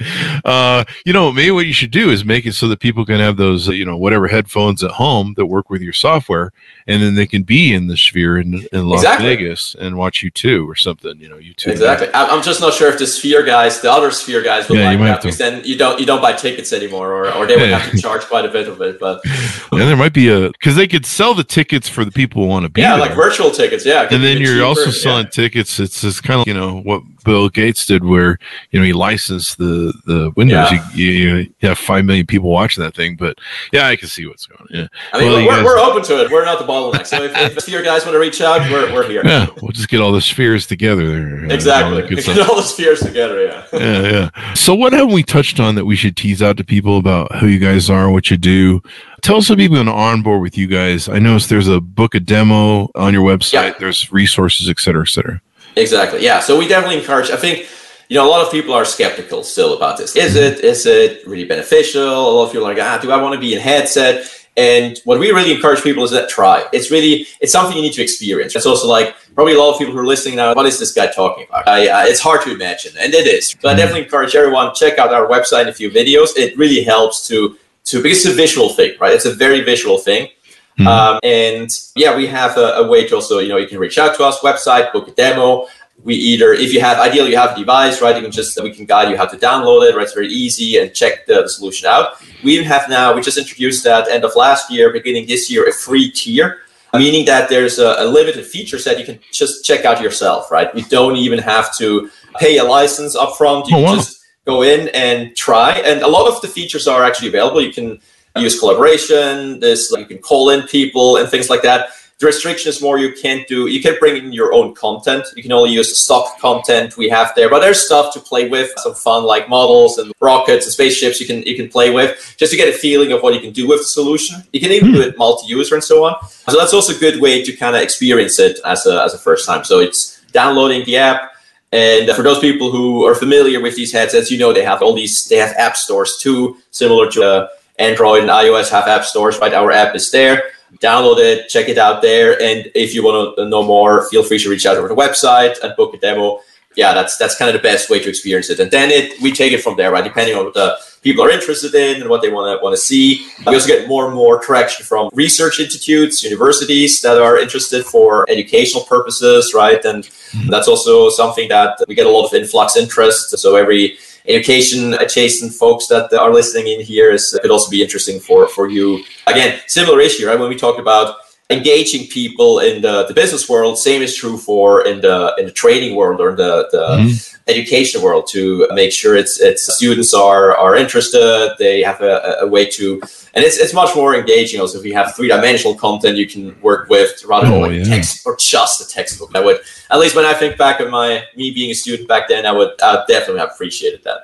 uh, you know, maybe what you should do is make it so that people can have those, you know, whatever headphones at home that work with your software, and then they can be in the sphere in, in Las exactly. Vegas and watch U2 or something. You know, U2. Exactly. I'm just not sure if the sphere guys, the other sphere guys, will yeah, like that because then you don't you don't buy tickets anymore, or, or they would yeah. have to charge quite a bit of it. But and there might be a because they could sell the tickets for the people who want to be. Yeah, there. like virtual tickets. Yeah, and then you're cheaper. also selling yeah. tickets. It's just kind of you know what Bill Gates did, where you know he licensed the the Windows. Yeah. You, you, you, have five million people watching that thing, but yeah, I can see what's going. on. Yeah, I mean, well, we're, guys, we're open to it. We're not the bottleneck. So if, if sphere guys want to reach out, we're, we're here. Yeah, we'll just get all the spheres together there. Exactly, all get all the spheres together. Yeah. yeah, yeah. So what have we touched on that we should tease out to people about who you guys are, what you do? Tell us some people on on board with you guys. I noticed there's a book a demo on your website. Yeah. There's resources, et cetera, et cetera. Exactly. Yeah. So we definitely encourage. I think you know a lot of people are skeptical still about this. Is it is it really beneficial? A lot of people are like, ah, do I want to be in headset? And what we really encourage people is that try. It's really it's something you need to experience. It's also like probably a lot of people who are listening now. What is this guy talking about? I, uh, it's hard to imagine, and it is. So I mm-hmm. definitely encourage everyone check out our website and a few videos. It really helps to to because it's a visual thing, right? It's a very visual thing. Mm-hmm. Um, and yeah, we have a, a, way to also, you know, you can reach out to us, website, book a demo. We either, if you have, ideally you have a device, right? You can just, we can guide you how to download it, right? It's very easy and check the, the solution out. We even have now, we just introduced that end of last year, beginning this year, a free tier meaning that there's a, a, limited feature set you can just check out yourself, right? You don't even have to pay a license upfront. You oh, can wow. just go in and try. And a lot of the features are actually available. You can use collaboration. This you can call in people and things like that. The restriction is more you can't do. You can't bring in your own content. You can only use the stock content we have there. But there's stuff to play with, some fun like models and rockets and spaceships. You can you can play with just to get a feeling of what you can do with the solution. You can even do it multi-user and so on. So that's also a good way to kind of experience it as a as a first time. So it's downloading the app. And for those people who are familiar with these headsets, you know they have all these. They have app stores too, similar to uh, Android and iOS have app stores, right? Our app is there. Download it, check it out there. And if you want to know more, feel free to reach out over the website and book a demo. Yeah, that's that's kind of the best way to experience it. And then it we take it from there, right? Depending on what the people are interested in and what they want to want to see. We also get more and more traction from research institutes, universities that are interested for educational purposes, right? And that's also something that we get a lot of influx interest. So every education adjacent folks that are listening in here is could also be interesting for for you. Again, similar issue, right? When we talk about engaging people in the, the business world, same is true for in the in the training world or the, the mm-hmm. education world to make sure it's it's students are are interested, they have a, a way to and it's it's much more engaging also if you have three dimensional content you can work with rather than oh, like yeah. text or just a textbook. I would at least when I think back of my me being a student back then, I would I definitely have appreciated that.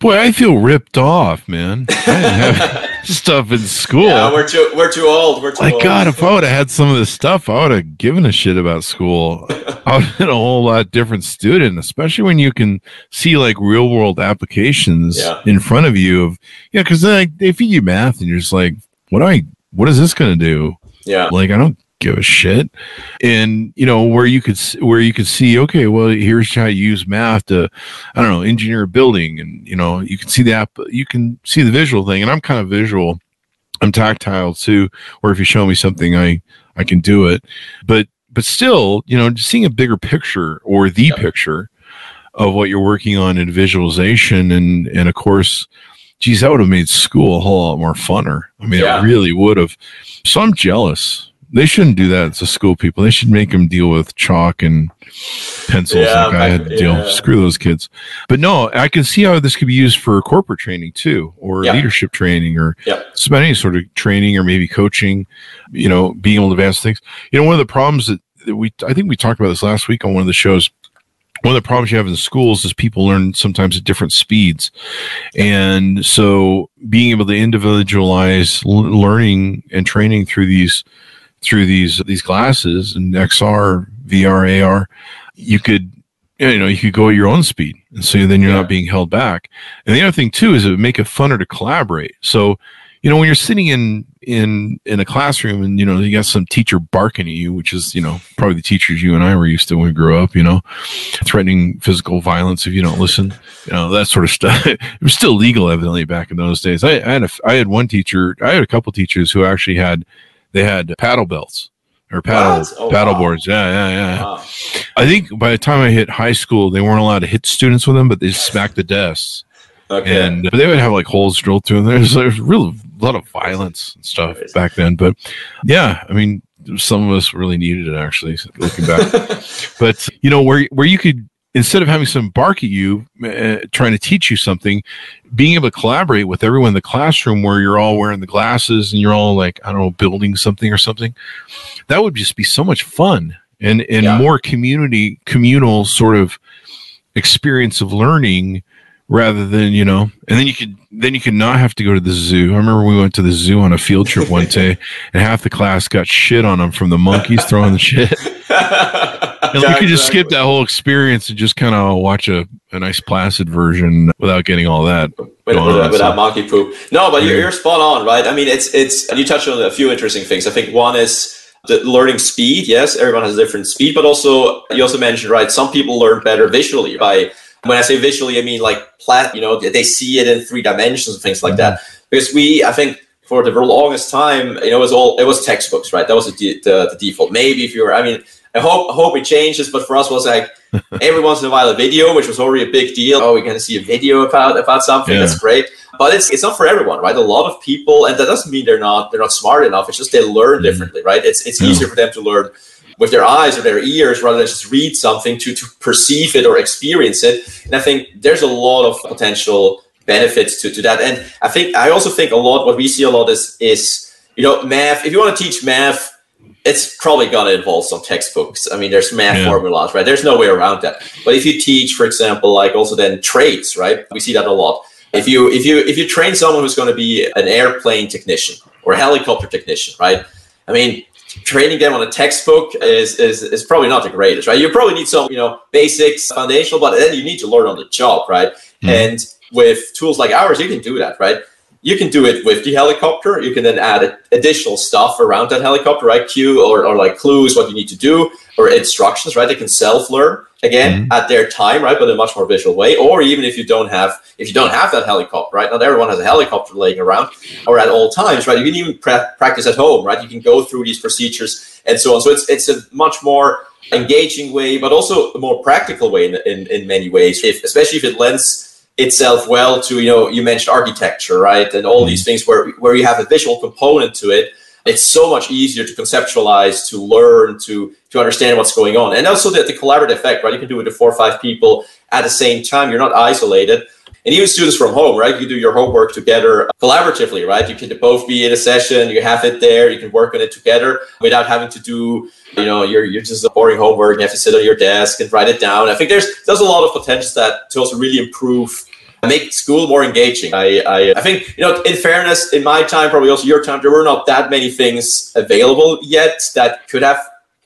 Boy, I feel ripped off, man. I didn't have stuff in school. Yeah, we're too we're too old. We're too My old. God, if I would have had some of this stuff, I would have given a shit about school. I would have been a whole lot different student, especially when you can see like real world applications Yeah. in front of you of yeah, because like they feed you math and you're just like, what do I what is this gonna do? yeah. Like I don't give a shit. And you know where you could where you could see okay, well here's how you use math to I don't know engineer a building, and you know you can see the app, you can see the visual thing. And I'm kind of visual. I'm tactile too. Or if you show me something, I I can do it. But but still, you know, just seeing a bigger picture or the Yeah. picture of what you're working on in visualization, and and of course. Geez, that would have made school a whole lot more funner. I mean, Yeah. it really would have. So I'm jealous. They shouldn't do that to school people. They should make them deal with chalk and pencils Yeah, like I had to deal. yeah. Screw those kids. But no, I can see how this could be used for corporate training too, or Yeah. leadership training, or Yeah. any sort of training, or maybe coaching. You know, being able to advance things. You know, one of the problems that, that we I think we talked about this last week on one of the shows. One of the problems you have in schools is people learn sometimes at different speeds. And so being able to individualize l- learning and training through these through these these glasses and XR, VR, AR, you could you know you could go at your own speed, and so then you're Yeah. not being held back. And the other thing too is it would make it funner to collaborate. So you know when you're sitting in in in a classroom and you know you got some teacher barking at you, which is you know probably the teachers you and I were used to when we grew up, you know, threatening physical violence if you don't listen, you know that sort of stuff. it was still legal evidently back in those days. I, I had a, I had one teacher, I had a couple teachers who actually had they had paddle belts or paddle Oh, paddle wow. boards. Yeah, yeah, yeah. Wow. I think by the time I hit high school, they weren't allowed to hit students with them, but they smacked the desks, Okay. and but they would have like holes drilled through them. There's there's really a lot of violence and stuff back then. But yeah, I mean, some of us really needed it actually. Looking back, but you know where where you could instead of having someone bark at you uh, trying to teach you something being able to collaborate with everyone in the classroom where you're all wearing the glasses and you're all like i don't know building something or something that would just be so much fun and and Yeah. more community communal sort of experience of learning rather than you know and then you could then you could not have to go to the zoo i remember we went to the zoo on a field trip one day and half the class got shit on them from the monkeys throwing the shit we could just skip that whole experience and just kind of watch a, a nice placid version without getting all that. with, going on, without so- monkey poop. No, but you're, Yeah. you're spot on, right? I mean, it's it's you touched on a few interesting things. I think one is the learning speed. Yes, everyone has a different speed, but also you also mentioned right. Some people learn better visually. By when I say visually, I mean like plat. You know, they see it in three dimensions and things like that. Mm-hmm. Because we, I think. For the longest time, you know, it was all it was textbooks, right? That was the, the, the default. Maybe if you were, I mean, I hope I hope it changes, but for us, it was like every once in a while a video, which was already a big deal. Oh, we're to see a video about about something. Yeah. That's great, but it's it's not for everyone, right? A lot of people, and that doesn't mean they're not they're not smart enough. It's just they learn Mhm. differently, right? It's it's Yeah. easier for them to learn with their eyes or their ears rather than just read something to to perceive it or experience it. And I think there's a lot of potential benefits to, to that. And I think I also think a lot what we see a lot is is you know math. If you want to teach math it's probably going to involve some textbooks. I mean, there's math Yeah. formulas, right? There's no way around that. But if you teach, for example, like also then trades, right? We see that a lot. If you if you if you train someone who's going to be an airplane technician or a helicopter technician, right? I mean, training them on a textbook is is, is probably not the greatest, right? You probably need some, you know, basics, foundational, but then you need to learn on the job, right? Mhm. And with tools like ours, you can do that, right? You can do it with the helicopter. You can then add additional stuff around that helicopter, right? Cue or, or like clues what you need to do or instructions, right? They can self-learn again mm-hmm. at their time, right? But in a much more visual way. Or even if you don't have if you don't have that helicopter, right? Not everyone has a helicopter laying around or at all times, right? You can even pra- practice at home, right? You can go through these procedures and so on. So it's it's a much more engaging way, but also a more practical way in, in, in many ways, if, especially if it lends itself well to you know you mentioned architecture right? And all mm-hmm. these things where where you have a visual component to it it's so much easier to conceptualize to learn to to understand what's going on. And also the, the collaborative effect right? You can do it with four or five people at the same time. You're not isolated and even students from home right you do your homework together collaboratively right you can both be in a session you have it there you can work on it together without having to do you know you're, you're just boring homework you have to sit on your desk and write it down i think there's there's a lot of potential that to also really improve make school more engaging. I, I, I think, you know, in fairness, in my time, probably also your time, there were not that many things available yet that could have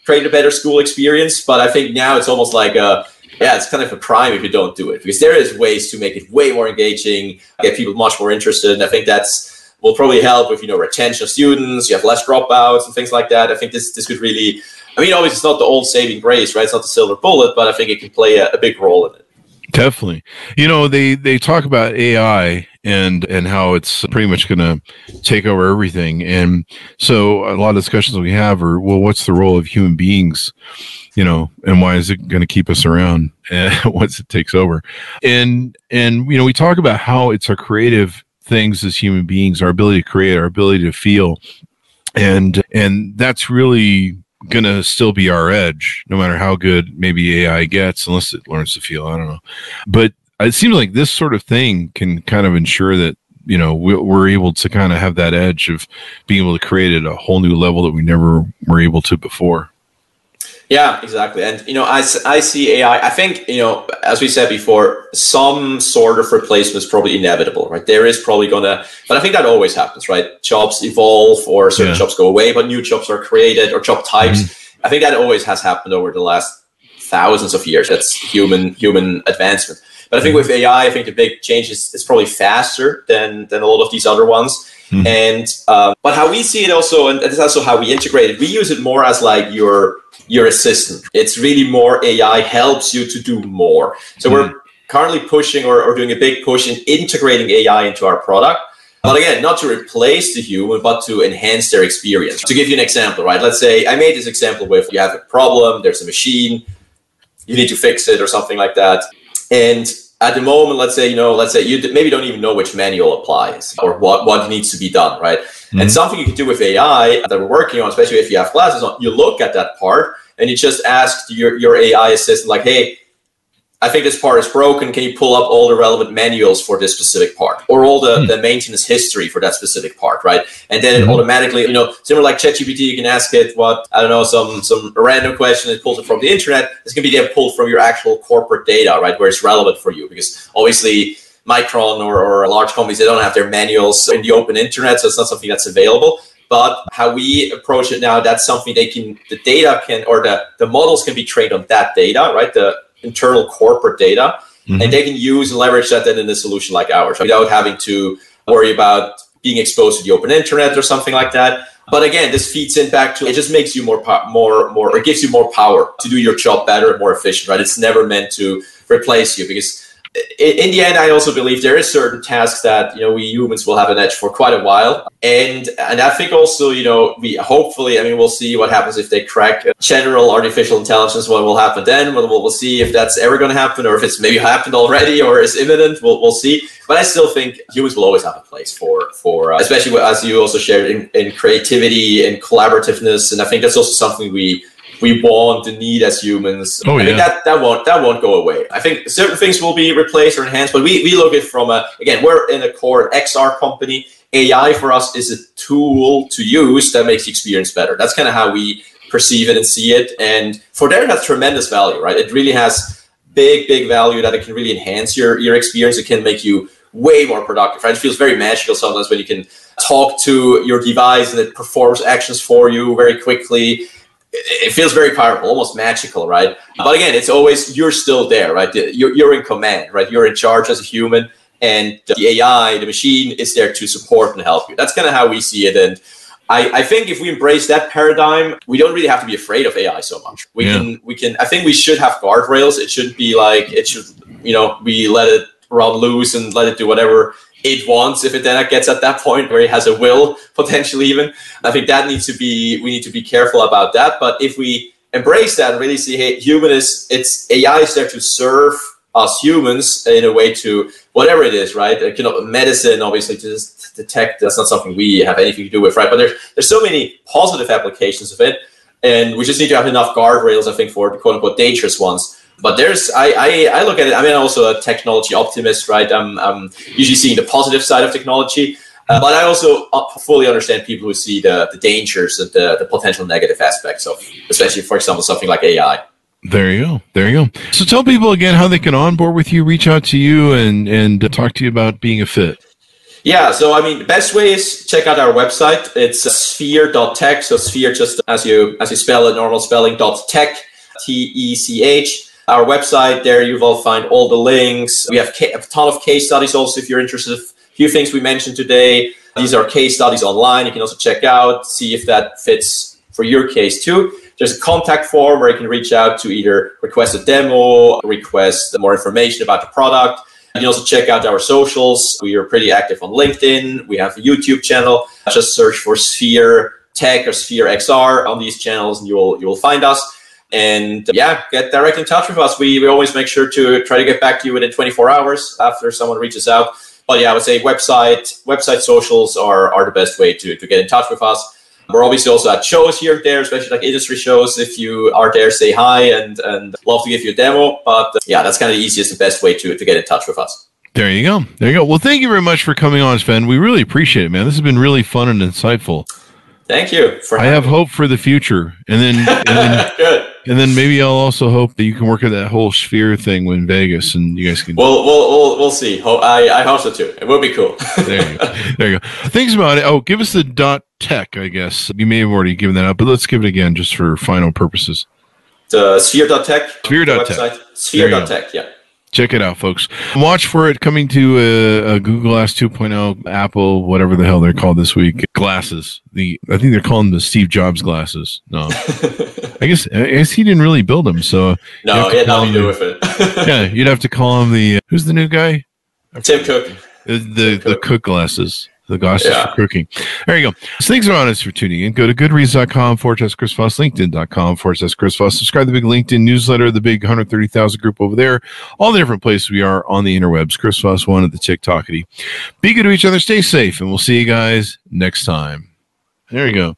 created a better school experience. But I think now it's almost like a, yeah, it's kind of a crime if you don't do it because there is ways to make it way more engaging, get people much more interested. And I think that's will probably help with you know retention of students. You have less dropouts and things like that. I think this this could really. I mean, obviously, it's not the old saving grace, right? It's not the silver bullet, but I think it can play a, a big role in it. Definitely. You know, they they talk about AI and and how it's pretty much going to take over everything. And so a lot of discussions we have are, well, what's the role of human beings? You know, and why is it going to keep us around eh, once it takes over? And and you know, we talk about how it's our creative things as human beings, our ability to create, our ability to feel. And and that's really going to still be our edge, no matter how good maybe AI gets, unless it learns to feel. I don't know. But it seems like this sort of thing can kind of ensure that you know we're able to kind of have that edge of being able to create at a whole new level that we never were able to before yeah exactly and you know I, I see ai i think you know as we said before some sort of replacement is probably inevitable right there is probably gonna but i think that always happens right jobs evolve or certain yeah. jobs go away but new jobs are created or job types mm-hmm. i think that always has happened over the last thousands of years that's human human advancement but I think with AI, I think the big change is, is probably faster than than a lot of these other ones. Mm-hmm. And um, but how we see it also, and that's also how we integrate it. We use it more as like your your assistant. It's really more AI helps you to do more. So mm-hmm. we're currently pushing or, or doing a big push in integrating AI into our product. But again, not to replace the human, but to enhance their experience. To give you an example, right? Let's say I made this example with you have a problem, there's a machine, you need to fix it or something like that. And at the moment, let's say, you know, let's say you maybe don't even know which manual applies or what, what needs to be done, right? Mm-hmm. And something you can do with AI that we're working on, especially if you have glasses on, you look at that part and you just ask your, your AI assistant, like, hey, I think this part is broken. Can you pull up all the relevant manuals for this specific part or all the, mm. the maintenance history for that specific part, right? And then mm-hmm. it automatically, you know, similar like ChatGPT, you can ask it what, I don't know, some some random question, it pulls it from the internet. It's going to be then pulled from your actual corporate data, right, where it's relevant for you because obviously Micron or, or large companies, they don't have their manuals in the open internet, so it's not something that's available. But how we approach it now, that's something they can, the data can, or the, the models can be trained on that data, right? The internal corporate data, mm-hmm. and they can use and leverage that then in a solution like ours without having to worry about being exposed to the open internet or something like that. But again, this feeds in back to it just makes you more more more or gives you more power to do your job better and more efficient, right? It's never meant to replace you because in the end, I also believe there is certain tasks that you know we humans will have an edge for quite a while, and and I think also you know we hopefully I mean we'll see what happens if they crack general artificial intelligence. What will happen then? We'll, we'll see if that's ever going to happen, or if it's maybe happened already, or is imminent. We'll, we'll see. But I still think humans will always have a place for for uh, especially as you also shared in, in creativity and collaborativeness, and I think that's also something we we want the need as humans. Oh, I yeah. that, that won't that won't go away. I think certain things will be replaced or enhanced, but we, we look at it from a again, we're in a core XR company. AI for us is a tool to use that makes the experience better. That's kind of how we perceive it and see it. And for there it has tremendous value, right? It really has big, big value that it can really enhance your, your experience. It can make you way more productive. Right? It feels very magical sometimes when you can talk to your device and it performs actions for you very quickly it feels very powerful, almost magical, right? But uh-huh. again, it's always you're still there, right? You're, you're in command, right? You're in charge as a human, and uh, the AI, the machine, is there to support and help you. That's kind of how we see it, and I, I think if we embrace that paradigm, we don't really have to be afraid of AI so much. We yeah. can, we can. I think we should have guardrails. It should be like it should, you know, we let it run loose and let it do whatever it wants if it then gets at that point where it has a will potentially even i think that needs to be we need to be careful about that. But if we embrace that and really see hey human is it's ai is there to serve us humans in a way to whatever it is right? You know medicine obviously to detect that's not something we have anything to do with right? But there's there's so many positive applications of it and we just need to have enough guardrails i think for the quote unquote dangerous ones but there's I, I, I look at it. I mean, I'm also a technology optimist, right? I'm, I'm usually seeing the positive side of technology, uh, but I also uh, fully understand people who see the, the dangers and the, the potential negative aspects of, especially for example, something like AI. There you go. There you go. So tell people again how they can onboard with you, reach out to you, and and talk to you about being a fit. Yeah, so I mean, the best way is check out our website. It's sphere.tech. So sphere just as you as you spell it, normal spelling dot tech, T E C H. Our website there, you will find all the links. We have a ton of case studies also if you're interested. A few things we mentioned today. These are case studies online. You can also check out, see if that fits for your case too. There's a contact form where you can reach out to either request a demo, request more information about the product. You can also check out our socials. We are pretty active on LinkedIn. We have a YouTube channel. Just search for Sphere Tech or Sphere XR on these channels, and you will you will find us. And yeah, get directly in touch with us. We, we always make sure to try to get back to you within 24 hours after someone reaches out. But yeah, I would say website website socials are, are the best way to, to get in touch with us. We're obviously also at shows here and there, especially like industry shows. If you are there, say hi and, and love to give you a demo. But uh, yeah, that's kind of the easiest and best way to, to get in touch with us. There you go. There you go. Well, thank you very much for coming on, Sven. We really appreciate it, man. This has been really fun and insightful. Thank you. I have me. hope for the future, and then and then, and then maybe I'll also hope that you can work at that whole sphere thing in Vegas, and you guys can. We'll we'll we'll, we'll see. I I hope so too. It will be cool. there you go. There you go. Things about it. Oh, give us the dot tech. I guess you may have already given that up, but let's give it again just for final purposes. The sphere.tech. Sphere.tech. Sphere.tech. Yeah. Check it out, folks. Watch for it coming to a, uh, a, Google Glass 2.0, Apple, whatever the hell they're called this week. Glasses. The I think they're calling the Steve Jobs glasses. No, I guess I guess he didn't really build them. So no, he had nothing to do with it. yeah, you'd have to call him the uh, who's the new guy? Tim Cook. The the, the Cook glasses the glasses yeah. for cooking. There you go. So thanks for honest for tuning in. Go to goodreads.com forward slash Chris Voss, LinkedIn.com forward slash Chris Voss. Subscribe to the big LinkedIn newsletter, the big 130,000 group over there. All the different places we are on the interwebs. Chris Voss one at the TikTokity. Be good to each other. Stay safe, and we'll see you guys next time. There you go.